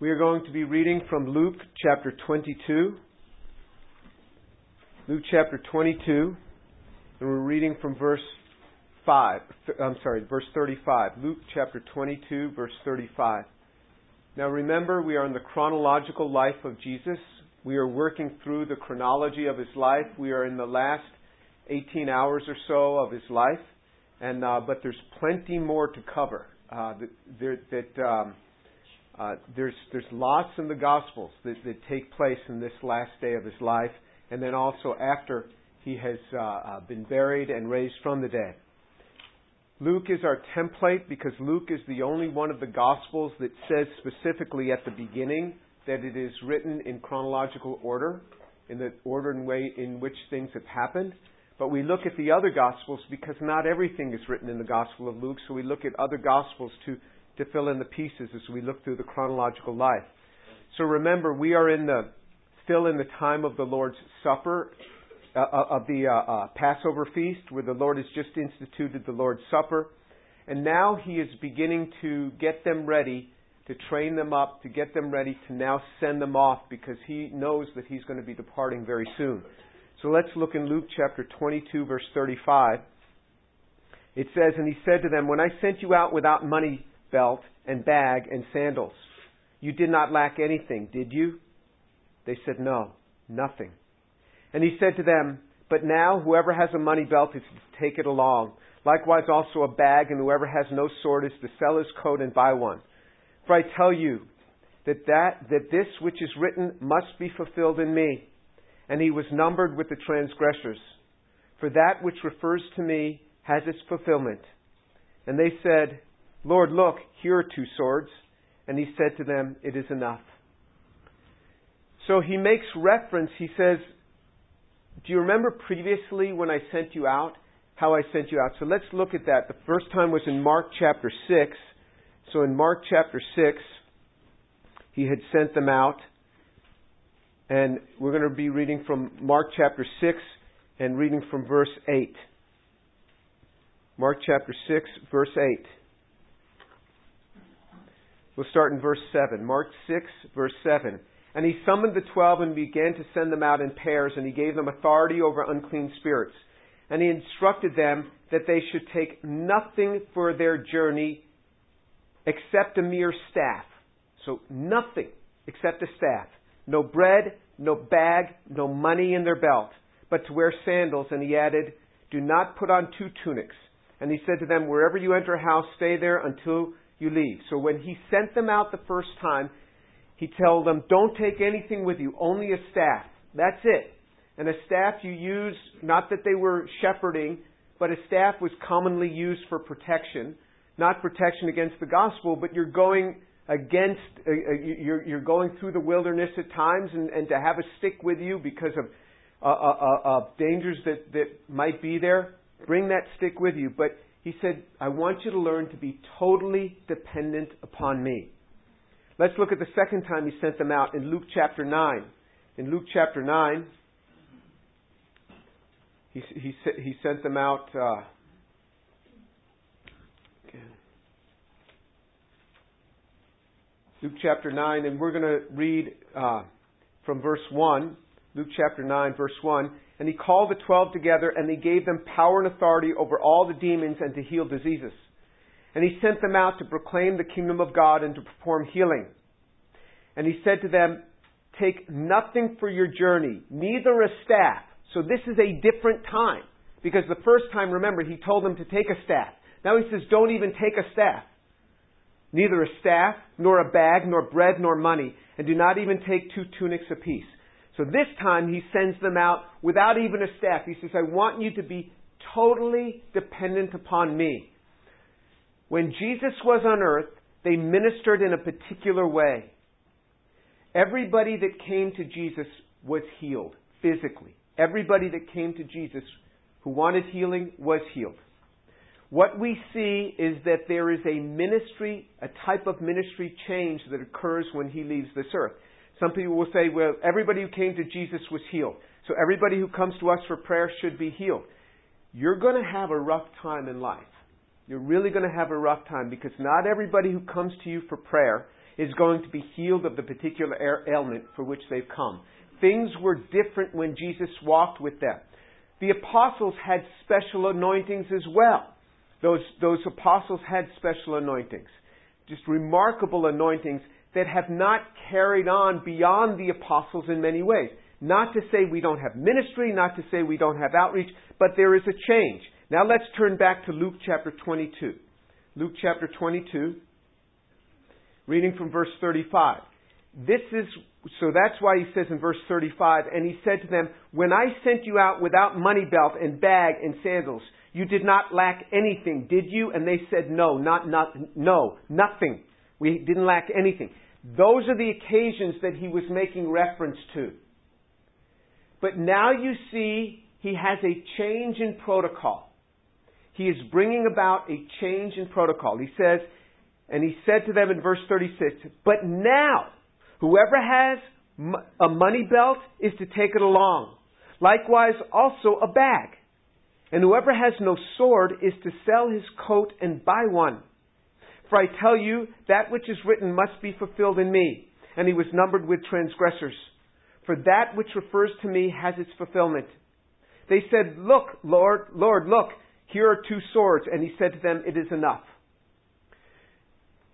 We are going to be reading from Luke chapter 22. Luke chapter 22, and we're reading from verse 5. I'm sorry, verse 35. Luke chapter 22, verse 35. Now remember, we are in the chronological life of Jesus. We are working through the chronology of his life. We are in the last 18 hours or so of his life, and uh, but there's plenty more to cover. Uh, that, that um, uh, there's there's lots in the Gospels that, that take place in this last day of his life, and then also after he has uh, uh, been buried and raised from the dead. Luke is our template because Luke is the only one of the Gospels that says specifically at the beginning that it is written in chronological order, in the order and way in which things have happened. But we look at the other Gospels because not everything is written in the Gospel of Luke, so we look at other Gospels to to fill in the pieces as we look through the chronological life. So remember, we are in the still in the time of the Lord's Supper, uh, uh, of the uh, uh, Passover feast, where the Lord has just instituted the Lord's Supper, and now He is beginning to get them ready, to train them up, to get them ready to now send them off, because He knows that He's going to be departing very soon. So let's look in Luke chapter 22, verse 35. It says, And He said to them, When I sent you out without money belt, and bag, and sandals. You did not lack anything, did you? They said, No, nothing. And he said to them, But now whoever has a money belt is to take it along. Likewise also a bag, and whoever has no sword is to sell his coat and buy one. For I tell you that, that, that this which is written must be fulfilled in me. And he was numbered with the transgressors. For that which refers to me has its fulfillment. And they said, Lord, look, here are two swords. And he said to them, It is enough. So he makes reference, he says, Do you remember previously when I sent you out? How I sent you out. So let's look at that. The first time was in Mark chapter 6. So in Mark chapter 6, he had sent them out. And we're going to be reading from Mark chapter 6 and reading from verse 8. Mark chapter 6, verse 8. We'll start in verse 7. Mark 6, verse 7. And he summoned the twelve and began to send them out in pairs, and he gave them authority over unclean spirits. And he instructed them that they should take nothing for their journey except a mere staff. So nothing except a staff. No bread, no bag, no money in their belt, but to wear sandals. And he added, Do not put on two tunics. And he said to them, Wherever you enter a house, stay there until you leave. So when he sent them out the first time, he told them, don't take anything with you, only a staff. That's it. And a staff you use, not that they were shepherding, but a staff was commonly used for protection. Not protection against the gospel, but you're going against, uh, uh you're, you're, going through the wilderness at times, and, and, to have a stick with you because of uh, uh, uh dangers that, that might be there, bring that stick with you. But he said, I want you to learn to be totally dependent upon me. Let's look at the second time he sent them out in Luke chapter 9. In Luke chapter 9, he, he, he sent them out. Uh, Luke chapter 9, and we're going to read uh, from verse 1. Luke chapter 9, verse 1. And he called the twelve together, and he gave them power and authority over all the demons and to heal diseases. And he sent them out to proclaim the kingdom of God and to perform healing. And he said to them, Take nothing for your journey, neither a staff. So this is a different time. Because the first time, remember, he told them to take a staff. Now he says, Don't even take a staff. Neither a staff, nor a bag, nor bread, nor money, and do not even take two tunics apiece. So this time he sends them out without even a staff. He says, I want you to be totally dependent upon me. When Jesus was on earth, they ministered in a particular way. Everybody that came to Jesus was healed physically. Everybody that came to Jesus who wanted healing was healed. What we see is that there is a ministry, a type of ministry change that occurs when he leaves this earth. Some people will say, well, everybody who came to Jesus was healed. So everybody who comes to us for prayer should be healed. You're going to have a rough time in life. You're really going to have a rough time because not everybody who comes to you for prayer is going to be healed of the particular ailment for which they've come. Things were different when Jesus walked with them. The apostles had special anointings as well. Those, those apostles had special anointings. Just remarkable anointings that have not carried on beyond the apostles in many ways. Not to say we don't have ministry, not to say we don't have outreach, but there is a change. Now let's turn back to Luke chapter 22. Luke chapter 22, reading from verse 35. This is, so that's why he says in verse 35, and he said to them, When I sent you out without money belt and bag and sandals, you did not lack anything, did you? And they said, No, not, not, no, nothing. We didn't lack anything. Those are the occasions that he was making reference to. But now you see he has a change in protocol. He is bringing about a change in protocol. He says, and he said to them in verse 36, But now, whoever has a money belt is to take it along. Likewise, also a bag. And whoever has no sword is to sell his coat and buy one. For I tell you, that which is written must be fulfilled in me. And he was numbered with transgressors. For that which refers to me has its fulfillment. They said, Look, Lord, Lord, look, here are two swords. And he said to them, It is enough.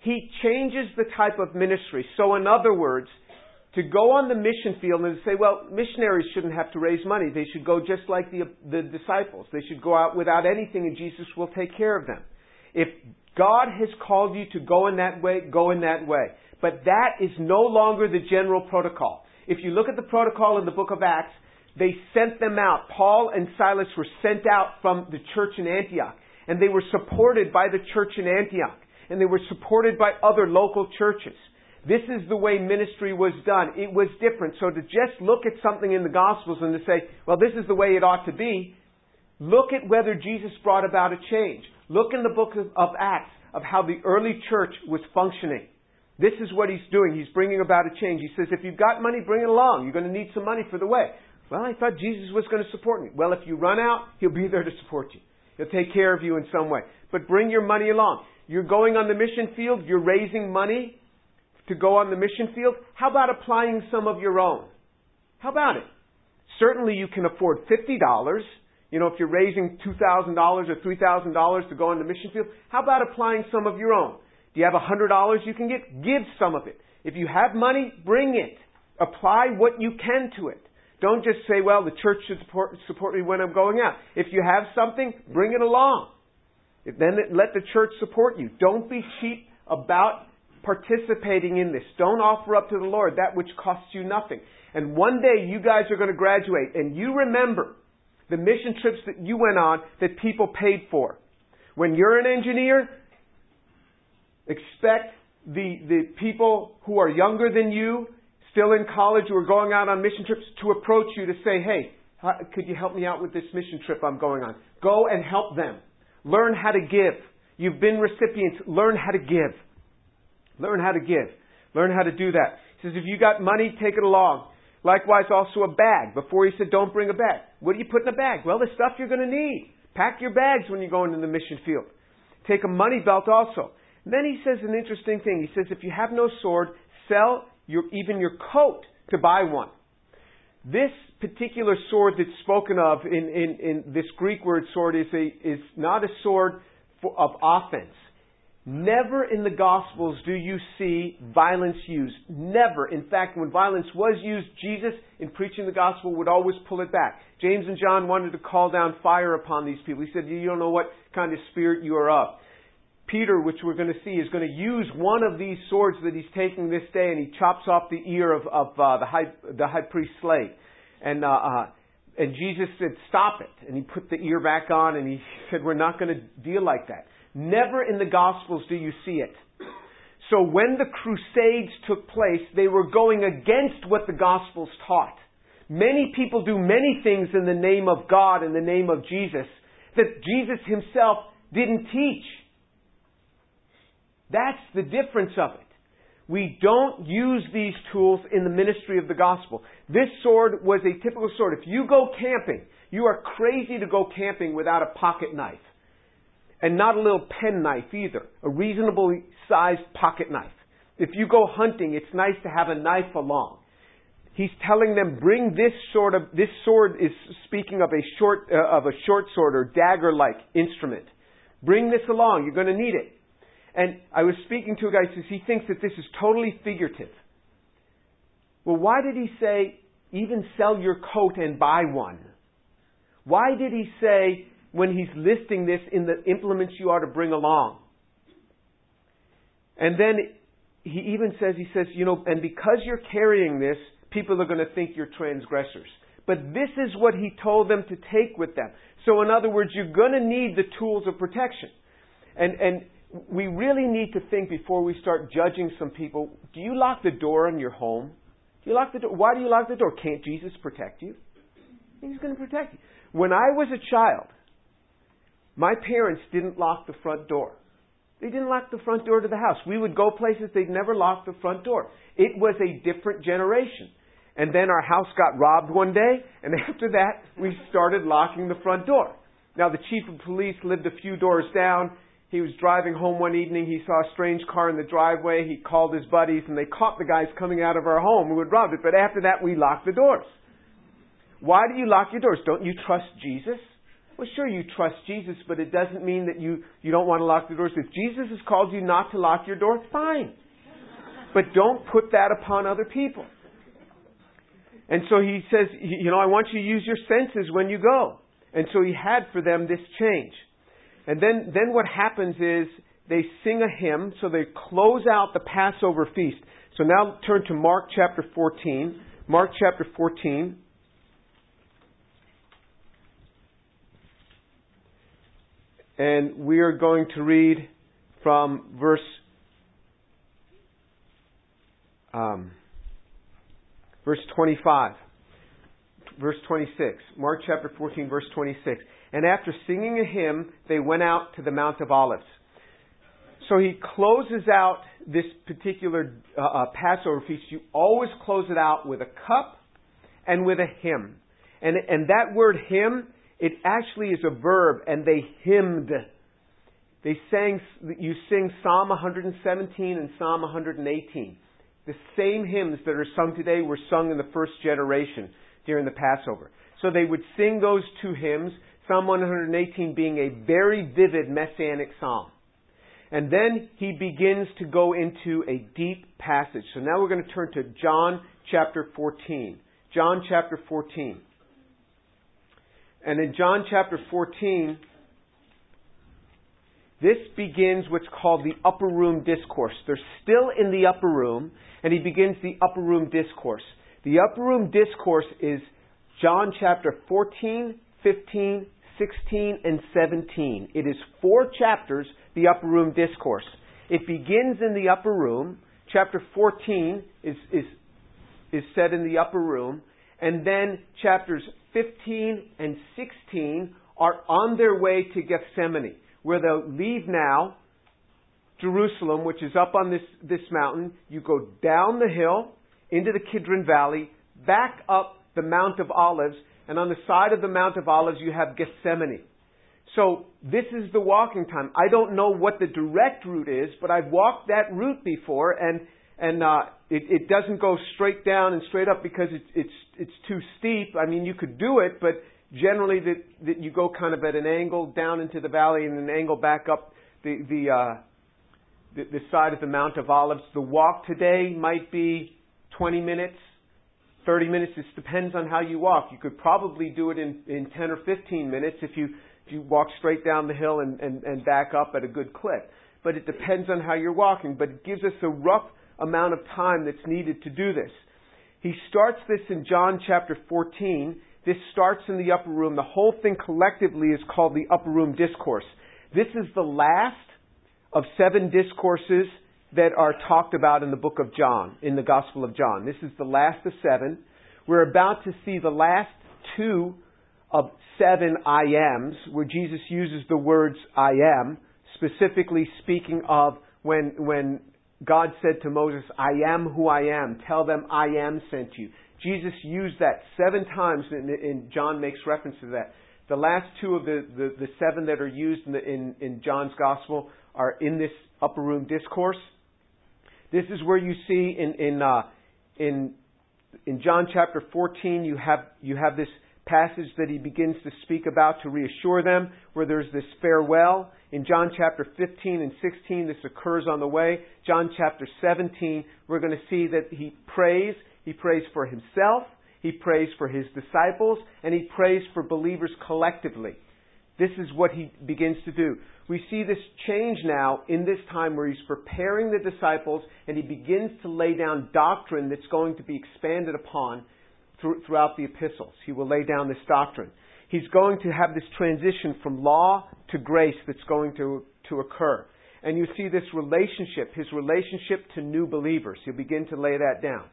He changes the type of ministry. So, in other words, to go on the mission field and say, well, missionaries shouldn't have to raise money. They should go just like the, the disciples. They should go out without anything and Jesus will take care of them. If God has called you to go in that way, go in that way. But that is no longer the general protocol. If you look at the protocol in the book of Acts, they sent them out. Paul and Silas were sent out from the church in Antioch. And they were supported by the church in Antioch. And they were supported by other local churches. This is the way ministry was done. It was different. So to just look at something in the Gospels and to say, well, this is the way it ought to be, look at whether Jesus brought about a change. Look in the book of, of Acts of how the early church was functioning. This is what he's doing. He's bringing about a change. He says, if you've got money, bring it along. You're going to need some money for the way. Well, I thought Jesus was going to support me. Well, if you run out, he'll be there to support you. He'll take care of you in some way. But bring your money along. You're going on the mission field, you're raising money to go on the mission field, how about applying some of your own? How about it? Certainly you can afford $50. You know, if you're raising $2,000 or $3,000 to go on the mission field, how about applying some of your own? Do you have $100 you can get? Give some of it. If you have money, bring it. Apply what you can to it. Don't just say, well, the church should support, support me when I'm going out. If you have something, bring it along. Then let the church support you. Don't be cheap about participating in this. Don't offer up to the Lord that which costs you nothing. And one day you guys are going to graduate and you remember the mission trips that you went on that people paid for. When you're an engineer, expect the, the people who are younger than you, still in college, who are going out on mission trips to approach you to say, hey, could you help me out with this mission trip I'm going on? Go and help them. Learn how to give. You've been recipients. Learn how to give. Learn how to give. Learn how to do that. He says, if you got money, take it along. Likewise, also a bag. Before he said, don't bring a bag. What do you put in a bag? Well, the stuff you're going to need. Pack your bags when you go into the mission field. Take a money belt also. And then he says an interesting thing. He says, if you have no sword, sell your, even your coat to buy one. This particular sword that's spoken of in, in, in this Greek word sword is, a, is not a sword for, of offense. Never in the Gospels do you see violence used. Never. In fact, when violence was used, Jesus, in preaching the gospel, would always pull it back. James and John wanted to call down fire upon these people. He said, You don't know what kind of spirit you are of. Peter, which we're going to see, is going to use one of these swords that he's taking this day, and he chops off the ear of, of uh, the, high, the high priest's slave. And, uh, uh, and Jesus said, Stop it. And he put the ear back on, and he said, We're not going to deal like that. Never in the Gospels do you see it. So when the Crusades took place, they were going against what the Gospels taught. Many people do many things in the name of God, in the name of Jesus, that Jesus himself didn't teach. That's the difference of it. We don't use these tools in the ministry of the gospel. This sword was a typical sword. If you go camping, you are crazy to go camping without a pocket knife. And not a little pen knife either. A reasonably sized pocket knife. If you go hunting, it's nice to have a knife along. He's telling them, bring this sort of, this sword is speaking of a short, uh, of a short sword or dagger-like instrument. Bring this along, you're going to need it. And I was speaking to a guy who says he thinks that this is totally figurative. Well, why did he say, even sell your coat and buy one? Why did he say, when he's listing this in the implements you ought to bring along? And then he even says, he says, you know, and because you're carrying this, people are going to think you're transgressors. But this is what he told them to take with them. So in other words, you're going to need the tools of protection. And, and we really need to think before we start judging some people, do you lock the door on your home? Do you lock the door? Why do you lock the door? Can't Jesus protect you? He's going to protect you. When I was a child, my parents didn't lock the front door. They didn't lock the front door to the house. We would go places they'd never locked the front door. It was a different generation. And then our house got robbed one day, and after that, we started locking the front door. Now, the chief of police lived a few doors down. He was driving home one evening. He saw a strange car in the driveway. He called his buddies, and they caught the guys coming out of our home who had robbed it. But after that, we locked the doors. Why do you lock your doors? Don't you trust Jesus? Well, sure, you trust Jesus, but it doesn't mean that you, you don't want to lock the doors. If Jesus has called you not to lock your door, fine. But don't put that upon other people. And so he says, you know, I want you to use your senses when you go. And so he had for them this change. And then, then what happens is they sing a hymn, so they close out the Passover feast. So now turn to Mark chapter 14. Mark chapter 14. And we are going to read from verse um, verse 25. Verse 26. Mark chapter 14, verse 26. And after singing a hymn, they went out to the Mount of Olives. So he closes out this particular uh, uh, Passover feast. You always close it out with a cup and with a hymn. And, and that word hymn it actually is a verb, and they hymned. They sang, you sing Psalm 117 and Psalm 118. The same hymns that are sung today were sung in the first generation during the Passover. So they would sing those two hymns, Psalm 118 being a very vivid messianic psalm. And then he begins to go into a deep passage. So now we're going to turn to John chapter 14. John chapter 14. And in John chapter 14, this begins what's called the upper room discourse. They're still in the upper room, and he begins the upper room discourse. The upper room discourse is John chapter 14, 15, 16, and 17. It is four chapters, the upper room discourse. It begins in the upper room. Chapter 14 is, is, is set in the upper room. And then chapters 15 and 16 are on their way to Gethsemane, where they'll leave now Jerusalem, which is up on this, this mountain. You go down the hill into the Kidron Valley, back up the Mount of Olives, and on the side of the Mount of Olives you have Gethsemane. So this is the walking time. I don't know what the direct route is, but I've walked that route before, and and uh, it, it doesn't go straight down and straight up because it's it's it's too steep. I mean, you could do it, but generally that that you go kind of at an angle down into the valley and an angle back up the the uh, the, the side of the Mount of Olives. The walk today might be 20 minutes, 30 minutes. It depends on how you walk. You could probably do it in in 10 or 15 minutes if you if you walk straight down the hill and, and, and back up at a good clip. But it depends on how you're walking. But it gives us a rough amount of time that's needed to do this. He starts this in John chapter 14. This starts in the upper room. The whole thing collectively is called the upper room discourse. This is the last of seven discourses that are talked about in the book of John, in the Gospel of John. This is the last of seven. We're about to see the last two of seven I ams, where Jesus uses the words I am, specifically speaking of when, when God said to Moses, I am who I am. Tell them I am sent you. Jesus used that seven times, and, John makes reference to that. The last two of the, the, the seven that are used in, the, in, in John's gospel are in this upper room discourse. This is where you see in in uh, in in John chapter 14 you have you have this passage that he begins to speak about to reassure them, where there's this farewell. In John chapter 15 and 16, this occurs on the way. John chapter 17, we're going to see that he prays. He prays for himself, he prays for his disciples, and he prays for believers collectively. This is what he begins to do. We see this change now in this time where he's preparing the disciples and he begins to lay down doctrine that's going to be expanded upon throughout the epistles. He will lay down this doctrine. He's going to have this transition from law to grace that's going to, to occur. And you see this relationship, his relationship to new believers. He'll begin to lay that down.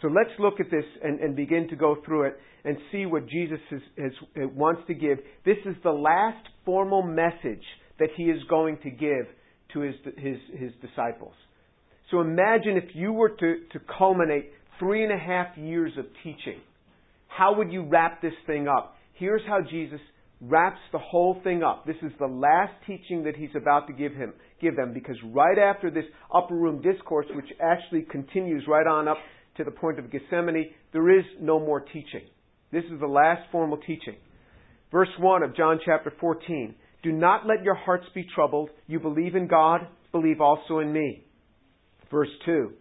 So let's look at this and, and begin to go through it and see what Jesus has, uh, wants to give. This is the last formal message that he is going to give to his, his, his disciples. So imagine if you were to, to culminate three and a half years of teaching. How would you wrap this thing up? Here's how Jesus wraps the whole thing up. This is the last teaching that he's about to give him, give them, because right after this upper room discourse, which actually continues right on up to the point of Gethsemane, there is no more teaching. This is the last formal teaching. Verse 1 of John chapter 14. Do not let your hearts be troubled. You believe in God, believe also in me. Verse 2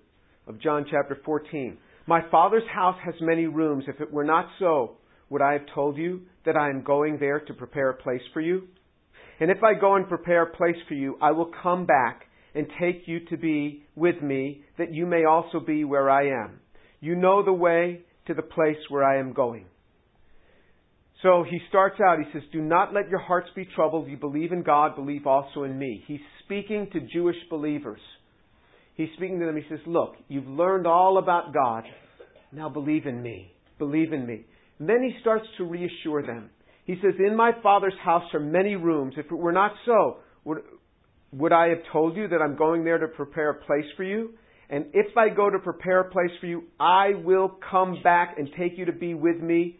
of John chapter 14. My Father's house has many rooms. If it were not so, would I have told you that I am going there to prepare a place for you? And if I go and prepare a place for you, I will come back and take you to be with me, that you may also be where I am. You know the way to the place where I am going. So he starts out, he says, Do not let your hearts be troubled. You believe in God, believe also in me. He's speaking to Jewish believers he's speaking to them. He says, Look, you've learned all about God. Now believe in me. Believe in me. Then he starts to reassure them. He says, In my Father's house are many rooms. If it were not so, would, would I have told you that I'm going there to prepare a place for you? And if I go to prepare a place for you, I will come back and take you to be with me,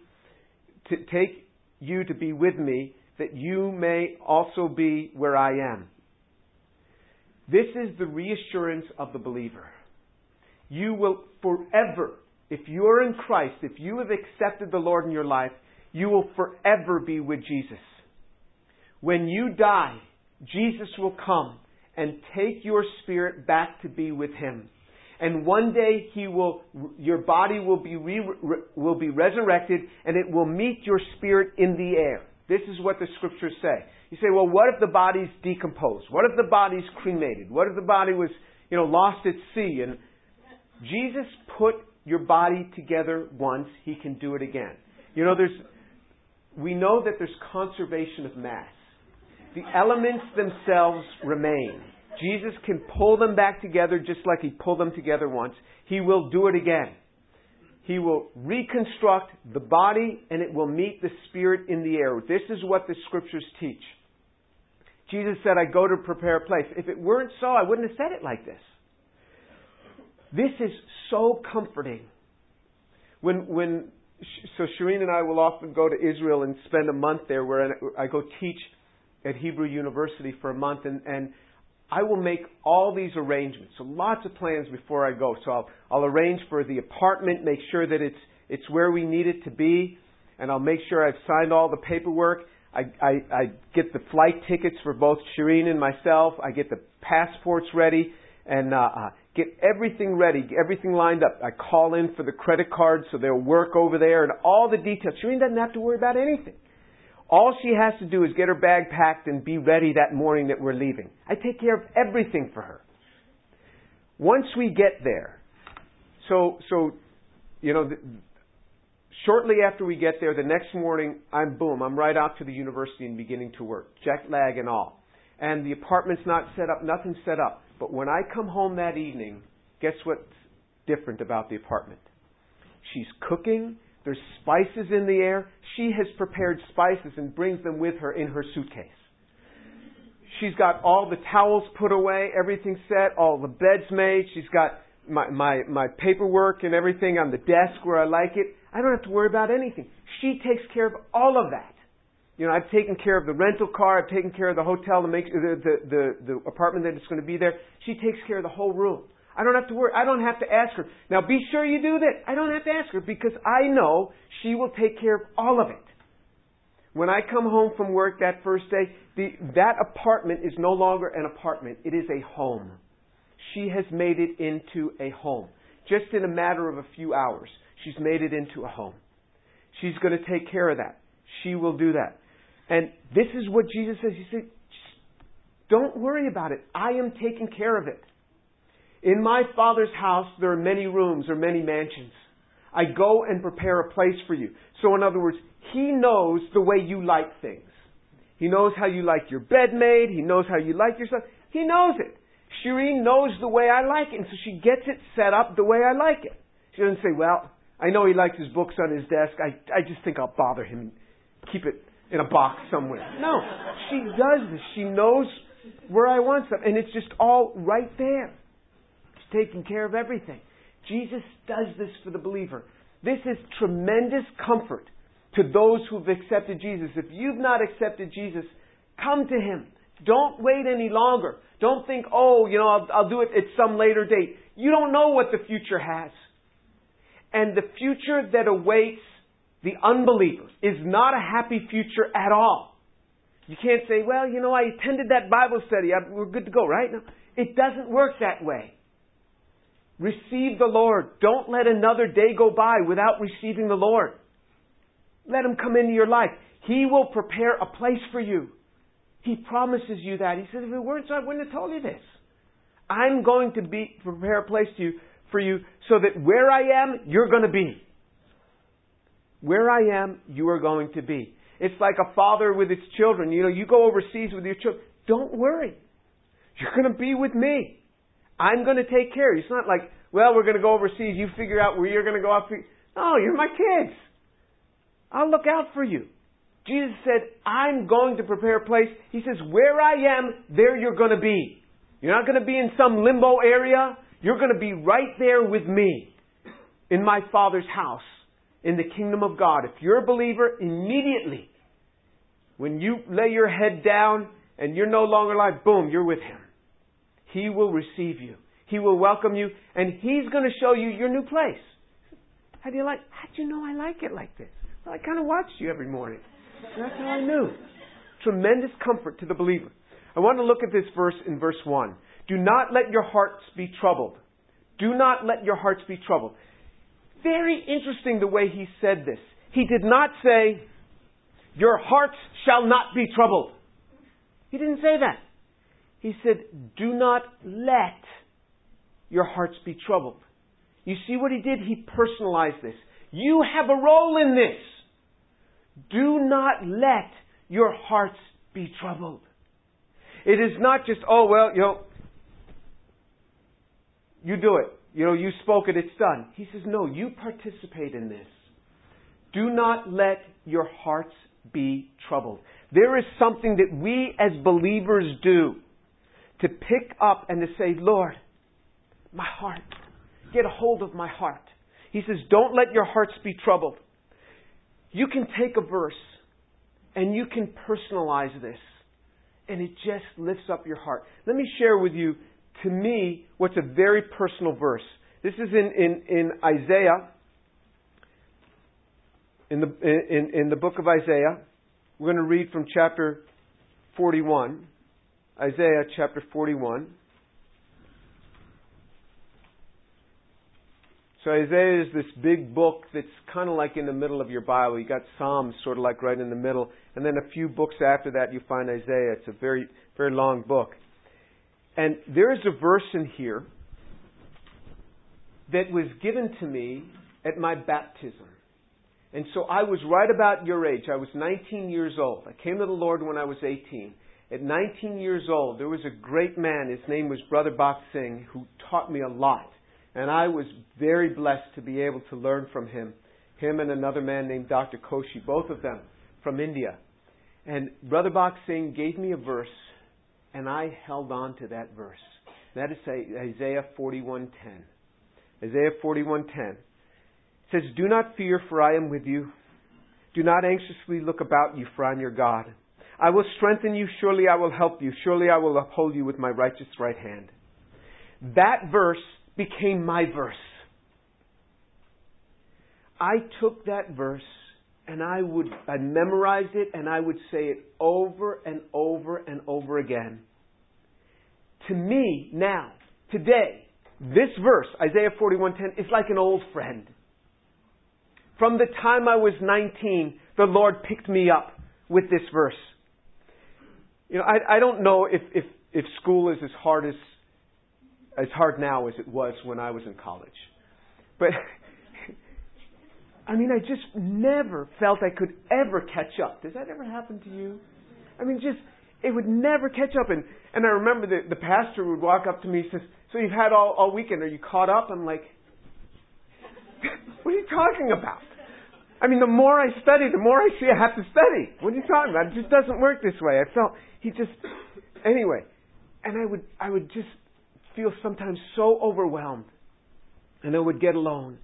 to take you to be with me, that you may also be where I am. This is the reassurance of the believer. You will forever, if you're in Christ, if you have accepted the Lord in your life, you will forever be with Jesus. When you die, Jesus will come and take your spirit back to be with Him. And one day He will, your body will be, re, will be resurrected and it will meet your spirit in the air. This is what the scriptures say. You say, well, what if the body's decomposed? What if the body's cremated? What if the body was, you know, lost at sea? And Jesus put your body together once, he can do it again. You know, there's, we know that there's conservation of mass. The elements themselves remain. Jesus can pull them back together just like he pulled them together once. He will do it again. He will reconstruct the body and it will meet the spirit in the air. This is what the scriptures teach. Jesus said, I go to prepare a place. If it weren't so, I wouldn't have said it like this. This is so comforting. When, when, so Shireen and I will often go to Israel and spend a month there where I go teach at Hebrew University for a month and, and I will make all these arrangements. So lots of plans before I go. So I'll, I'll arrange for the apartment, make sure that it's, it's where we need it to be, and I'll make sure I've signed all the paperwork. I, I, I get the flight tickets for both Shireen and myself. I get the passports ready and uh, uh, get everything ready, get everything lined up. I call in for the credit card so they'll work over there and all the details. Shireen doesn't have to worry about anything. All she has to do is get her bag packed and be ready that morning that we're leaving. I take care of everything for her. Once we get there, so so you know, the, shortly after we get there, the next morning, I'm boom, I'm right out to the university and beginning to work, jet lag and all. And the apartment's not set up, nothing's set up. But when I come home that evening, guess what's different about the apartment? She's cooking, there's spices in the air. She has prepared spices and brings them with her in her suitcase. She's got all the towels put away, everything set, all the beds made. She's got my, my, my paperwork and everything on the desk where I like it. I don't have to worry about anything. She takes care of all of that. You know, I've taken care of the rental car. I've taken care of the hotel, the, the, the, the, the apartment that is going to be there. She takes care of the whole room. I don't have to worry. I don't have to ask her. Now be sure you do this. I don't have to ask her because I know she will take care of all of it. When I come home from work that first day, the, that apartment is no longer an apartment. It is a home. She has made it into a home. Just in a matter of a few hours, she's made it into a home. She's going to take care of that. She will do that. And this is what Jesus says. He said, don't worry about it. I am taking care of it. In my Father's house, there are many rooms or many mansions. I go and prepare a place for you. So, in other words, He knows the way you like things. He knows how you like your bed made. He knows how you like yourself. He knows it. Shireen knows the way I like it, and so she gets it set up the way I like it. She doesn't say, well, I know he likes his books on his desk. I, I just think I'll bother him. And keep it in a box somewhere. No. She does this. She knows where I want them. And it's just all right there. She's taking care of everything. Jesus does this for the believer. This is tremendous comfort to those who've accepted Jesus. If you've not accepted Jesus, come to Him. Don't wait any longer. Don't think, oh, you know, I'll, I'll do it at some later date. You don't know what the future has. And the future that awaits the unbelievers is not a happy future at all. You can't say, well, you know, I attended that Bible study. We're good to go, right? No, it doesn't work that way. Receive the Lord. Don't let another day go by without receiving the Lord. Let Him come into your life. He will prepare a place for you. He promises you that. He says, if it weren't so, I wouldn't have told you this. I'm going to be prepare a place to you, for you so that where I am, you're going to be. Where I am, you are going to be. It's like a father with his children. You know, you go overseas with your children. Don't worry. You're going to be with me. I'm going to take care. It's not like, well, we're going to go overseas. You figure out where you're going to go out. No, you're my kids. I'll look out for you. Jesus said, I'm going to prepare a place. He says, where I am, there you're going to be. You're not going to be in some limbo area. You're going to be right there with me in my Father's house in the kingdom of God. If you're a believer, immediately, when you lay your head down and you're no longer alive, boom, you're with Him. He will receive you. He will welcome you, and He's going to show you your new place. How do you like? How do you know I like it like this? Well, I kind of watched you every morning. That's how I knew. Tremendous comfort to the believer. I want to look at this verse in verse 1. Do not let your hearts be troubled. Do not let your hearts be troubled. Very interesting the way he said this. He did not say, Your hearts shall not be troubled. He didn't say that. He said, Do not let your hearts be troubled. You see what he did? He personalized this. You have a role in this. Do not let your hearts be troubled. It is not just, oh, well, you know, you do it. You know, you spoke it, it's done. He says, no, you participate in this. Do not let your hearts be troubled. There is something that we as believers do to pick up and to say, Lord, my heart, get a hold of my heart. He says, don't let your hearts be troubled. You can take a verse and you can personalize this, and it just lifts up your heart. Let me share with you to me, what's a very personal verse. This is in, in, in Isaiah, in the, in, in the book of Isaiah. We're going to read from chapter 41. Isaiah chapter 41. So Isaiah is this big book that's kind of like in the middle of your Bible. You got Psalms sort of like right in the middle, and then a few books after that you find Isaiah. It's a very very long book. And there is a verse in here that was given to me at my baptism. And so I was right about your age. I was 19 years old. I came to the Lord when I was 18. At 19 years old, there was a great man. His name was Brother Bakht Singh, who taught me a lot. And I was very blessed to be able to learn from him. Him and another man named Dr. Koshi, both of them from India. And Brother Bakht Singh gave me a verse and I held on to that verse. That is Isaiah 41:10. Isaiah 41:10 says, "Do not fear, for I am with you. Do not anxiously look about you, for I am your God. I will strengthen you. Surely I will help you. Surely I will uphold you with my righteous right hand." That verse became my verse. I took that verse and I would I memorized it and I would say it over and over and over again. To me now, today, this verse, Isaiah 41:10, is like an old friend. From the time I was 19, the Lord picked me up with this verse. You know, I, I don't know if, if, if school is as hard as as hard now as it was when I was in college. But I mean, I just never felt I could ever catch up. Does that ever happen to you? I mean, just it would never catch up. And and I remember the the pastor would walk up to me and says, "So you've had all all weekend? Are you caught up?" I'm like, "What are you talking about?" I mean, the more I study, the more I see I have to study. What are you talking about? It just doesn't work this way. I felt he just anyway, and I would I would just feel sometimes so overwhelmed, and I would get alone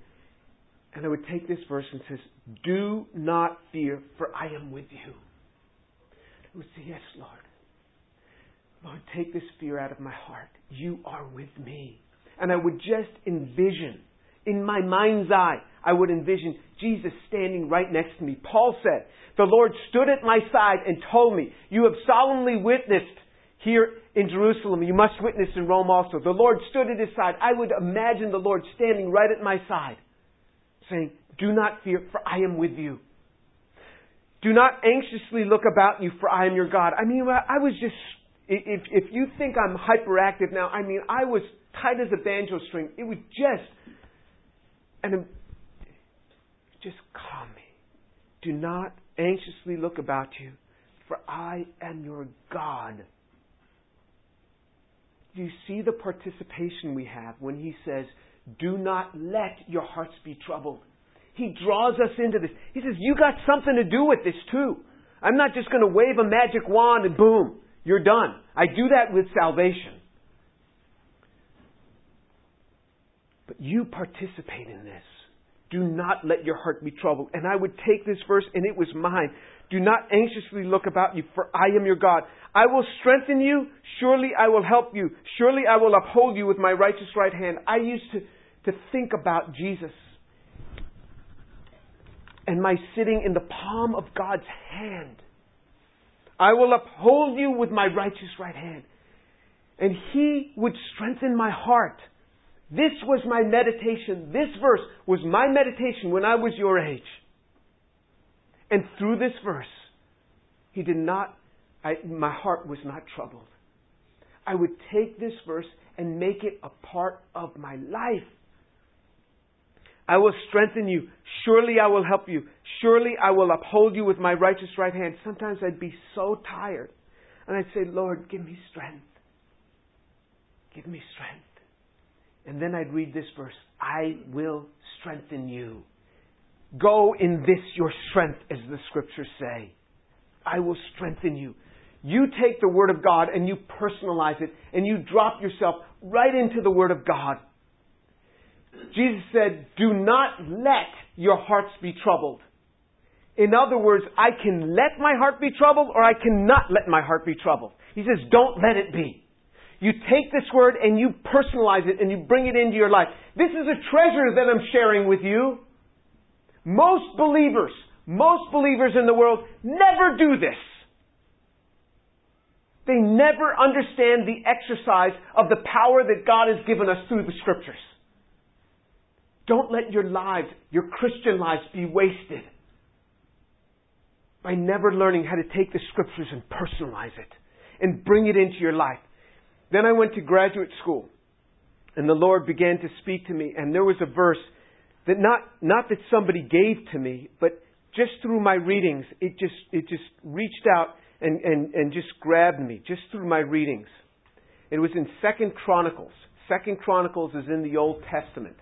and I would take this verse and says, Do not fear, for I am with you. I would say, Yes, Lord. Lord, take this fear out of my heart. You are with me. And I would just envision, in my mind's eye, I would envision Jesus standing right next to me. Paul said, The Lord stood at my side and told me, You have solemnly witnessed here in Jerusalem. You must witness in Rome also. The Lord stood at his side. I would imagine the Lord standing right at my side saying, Do not fear, for I am with you. Do not anxiously look about you, for I am your God. I mean, I was just, if, if you think I'm hyperactive now, I mean, I was tight as a banjo string. It was just, and just calm me. Do not anxiously look about you, for I am your God. Do you see the participation we have when he says, do not let your hearts be troubled. He draws us into this. He says, You got something to do with this too. I'm not just going to wave a magic wand and boom, you're done. I do that with salvation. But you participate in this. Do not let your heart be troubled. And I would take this verse, and it was mine. Do not anxiously look about you, for I am your God. I will strengthen you. Surely I will help you. Surely I will uphold you with my righteous right hand. I used to to think about Jesus and my sitting in the palm of God's hand. I will uphold you with my righteous right hand. And He would strengthen my heart. This was my meditation. This verse was my meditation when I was your age. And through this verse, He did not, I, my heart was not troubled. I would take this verse and make it a part of my life. I will strengthen you. Surely I will help you. Surely I will uphold you with my righteous right hand. Sometimes I'd be so tired. And I'd say, Lord, give me strength. Give me strength. And then I'd read this verse I will strengthen you. Go in this your strength, as the scriptures say. I will strengthen you. You take the Word of God and you personalize it and you drop yourself right into the Word of God. Jesus said, Do not let your hearts be troubled. In other words, I can let my heart be troubled or I cannot let my heart be troubled. He says, Don't let it be. You take this word and you personalize it and you bring it into your life. This is a treasure that I'm sharing with you. Most believers, most believers in the world never do this. They never understand the exercise of the power that God has given us through the scriptures. Don't let your lives, your Christian lives, be wasted by never learning how to take the scriptures and personalize it and bring it into your life. Then I went to graduate school and the Lord began to speak to me and there was a verse that not, not that somebody gave to me, but just through my readings, it just, it just reached out and, and, and just grabbed me just through my readings. It was in Second Chronicles. Second Chronicles is in the Old Testament.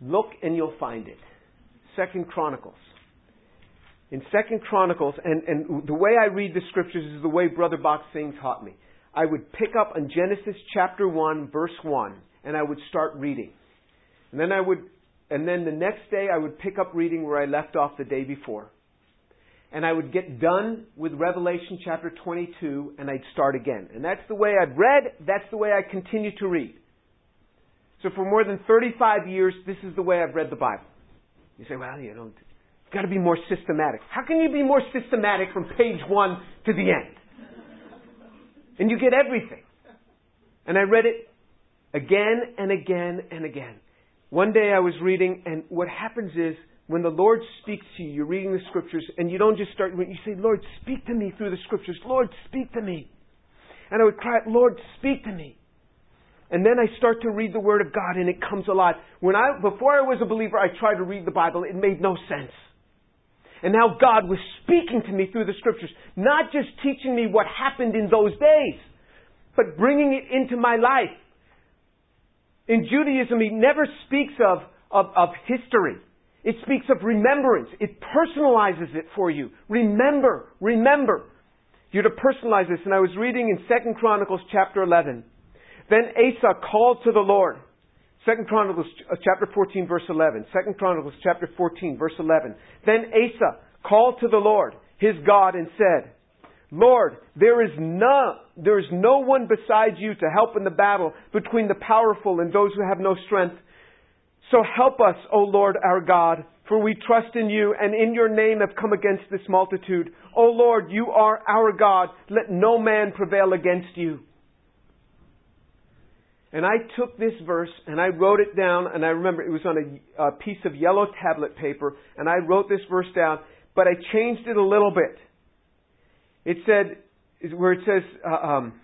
Look and you'll find it. Second Chronicles. In Second Chronicles, and, and the way I read the scriptures is the way Brother Bakht Singh taught me. I would pick up on Genesis chapter 1, verse 1, and I would start reading. And then I would, and then the next day I would pick up reading where I left off the day before. And I would get done with Revelation chapter 22, and I'd start again. And that's the way I'd read, that's the way I continue to read. So for more than 35 years, this is the way I've read the Bible. You say, well, you know, you've got to be more systematic. How can you be more systematic from page one to the end? And you get everything. And I read it again and again and again. One day I was reading, and what happens is when the Lord speaks to you, you're reading the scriptures, and you don't just start, you say, Lord, speak to me through the scriptures. Lord, speak to me. And I would cry, Lord, speak to me. And then I start to read the Word of God and it comes alive. When I, before I was a believer, I tried to read the Bible. It made no sense. And now God was speaking to me through the Scriptures, not just teaching me what happened in those days, but bringing it into my life. In Judaism, he never speaks of, of, of history. It speaks of remembrance. It personalizes it for you. Remember, remember. You're to personalize this. And I was reading in 2 Chronicles chapter 11. Then Asa called to the Lord. 2 Chronicles uh, chapter 14 verse 11. 2 Chronicles chapter 14 verse 11. Then Asa called to the Lord, his God, and said, Lord, there is no, there is no one besides you to help in the battle between the powerful and those who have no strength. So help us, O Lord our God, for we trust in you and in your name have come against this multitude. O Lord, you are our God. Let no man prevail against you. And I took this verse and I wrote it down, and I remember it was on a, a piece of yellow tablet paper, and I wrote this verse down, but I changed it a little bit. It said, where it says, uh, um,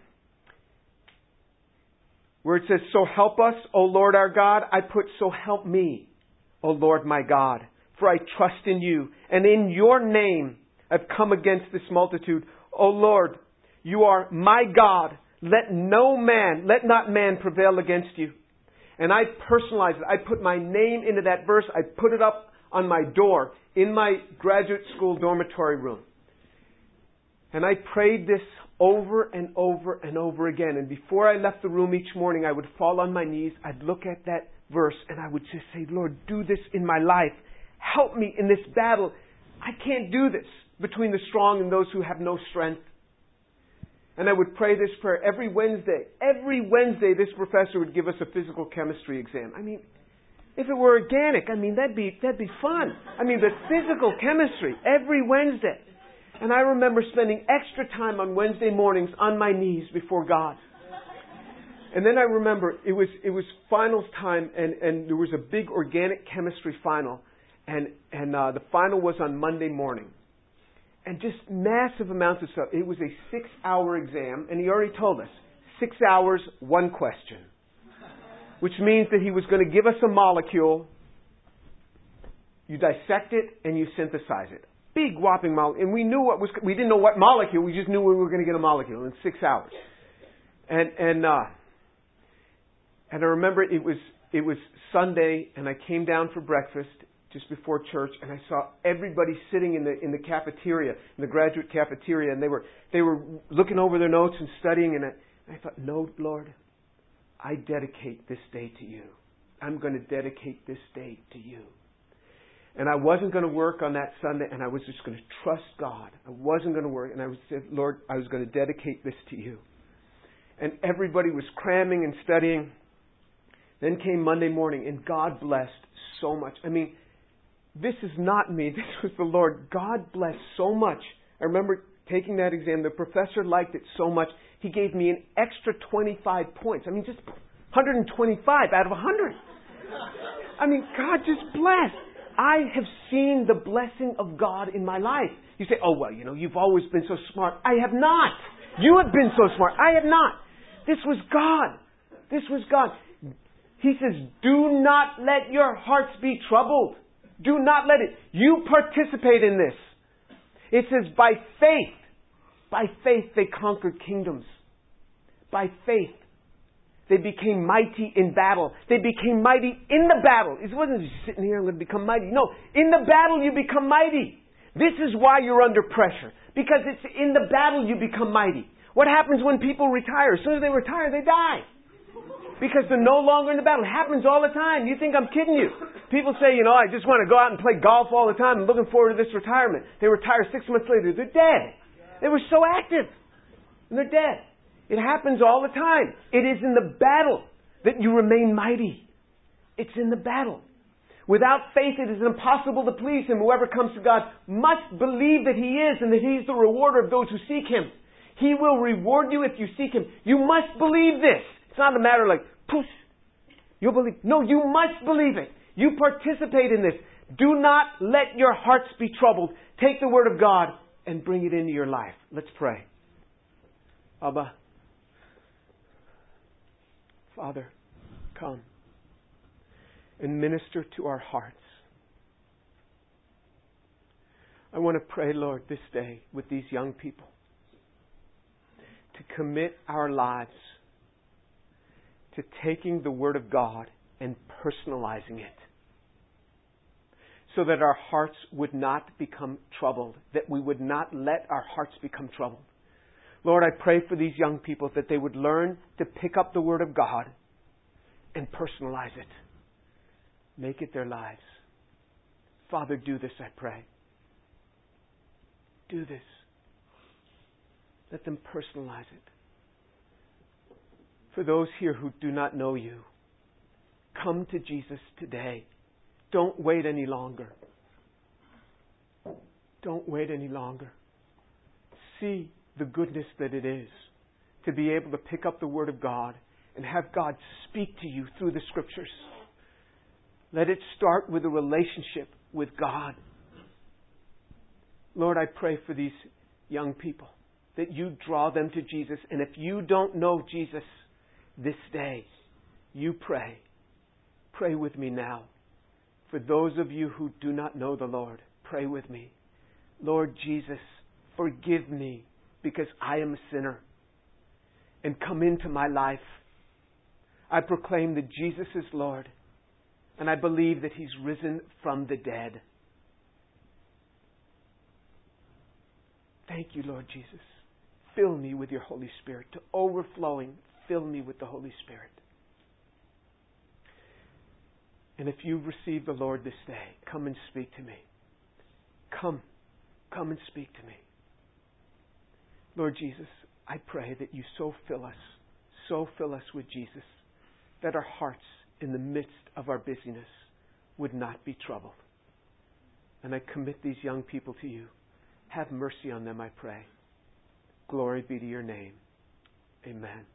where it says, So help us, O Lord our God, I put, So help me, O Lord my God, for I trust in you, and in your name I've come against this multitude. O Lord, you are my God let no man, let not man prevail against you. And I personalized it. I put my name into that verse. I put it up on my door in my graduate school dormitory room. And I prayed this over and over and over again. And before I left the room each morning, I would fall on my knees. I'd look at that verse and I would just say, Lord, do this in my life. Help me in this battle. I can't do this between the strong and those who have no strength. And I would pray this prayer every Wednesday. Every Wednesday, this professor would give us a physical chemistry exam. I mean, if it were organic, I mean, that'd be, that'd be fun. I mean, the physical chemistry every Wednesday. And I remember spending extra time on Wednesday mornings on my knees before God. And then I remember it was, it was finals time and, and there was a big organic chemistry final. And, and uh, the final was on Monday morning and just massive amounts of stuff. It was a six hour exam, and he already told us six hours, one question. Which means that he was going to give us a molecule, you dissect it, and you synthesize it. Big whopping molecule. And we knew what was, we didn't know what molecule, we just knew we were going to get a molecule in six hours. And, and, uh, and I remember it was, it was Sunday, and I came down for breakfast, just before church, and I saw everybody sitting in the in the cafeteria, in the graduate cafeteria, and they were they were looking over their notes and studying. And I, and I thought, no, Lord, I dedicate this day to you. I'm going to dedicate this day to you. And I wasn't going to work on that Sunday, and I was just going to trust God. I wasn't going to work, and I said, Lord, I was going to dedicate this to you. And everybody was cramming and studying. Then came Monday morning, and God blessed so much. I mean, this is not me, this was the Lord. God bless so much. I remember taking that exam. The professor liked it so much, he gave me an extra 25 points. I mean, just 125 out of 100. I mean, God just blessed. I have seen the blessing of God in my life. You say, oh, well, you know, you've always been so smart. I have not. You have been so smart. I have not. This was God. This was God. He says, do not let your hearts be troubled. Do not let it. You participate in this. It says, by faith, by faith they conquered kingdoms. By faith. They became mighty in battle. They became mighty in the battle. It wasn't just sitting here I'm going to become mighty. No, in the battle you become mighty. This is why you're under pressure. Because it's in the battle you become mighty. What happens when people retire? As soon as they retire, they die because they're no longer in the battle. It happens all the time. You think I'm kidding you? People say, you know, I just want to go out and play golf all the time. I'm looking forward to this retirement. They retire six months later. They're dead. They were so active. And they're dead. It happens all the time. It is in the battle that you remain mighty. It's in the battle. Without faith, it is impossible to please Him. Whoever comes to God must believe that He is and that He's the rewarder of those who seek Him. He will reward you if you seek Him. You must believe this. It's not a matter like, poof, you'll believe. No, you must believe it. You participate in this. Do not let your hearts be troubled. Take the Word of God and bring it into your life. Let's pray. Abba, Father, come and minister to our hearts. I want to pray, Lord, this day with these young people to commit our lives to taking the Word of God and personalizing it so that our hearts would not become troubled, that we would not let our hearts become troubled. Lord, I pray for these young people that they would learn to pick up the Word of God and personalize it. Make it their lives. Father, do this, I pray. Do this. Let them personalize it. For those here who do not know you, come to Jesus today. Don't wait any longer. Don't wait any longer. See the goodness that it is to be able to pick up the Word of God and have God speak to you through the Scriptures. Let it start with a relationship with God. Lord, I pray for these young people that you draw them to Jesus. And if you don't know Jesus this day, you pray. Pray with me now. For those of you who do not know the Lord, pray with me. Lord Jesus, forgive me because I am a sinner. And come into my life. I proclaim that Jesus is Lord. And I believe that He's risen from the dead. Thank you, Lord Jesus. Fill me with your Holy Spirit. To overflowing, fill me with the Holy Spirit. And if you receive the Lord this day, come and speak to me. Come. Come and speak to me. Lord Jesus, I pray that you so fill us, so fill us with Jesus, that our hearts in the midst of our busyness would not be troubled. And I commit these young people to you. Have mercy on them, I pray. Glory be to your name. Amen.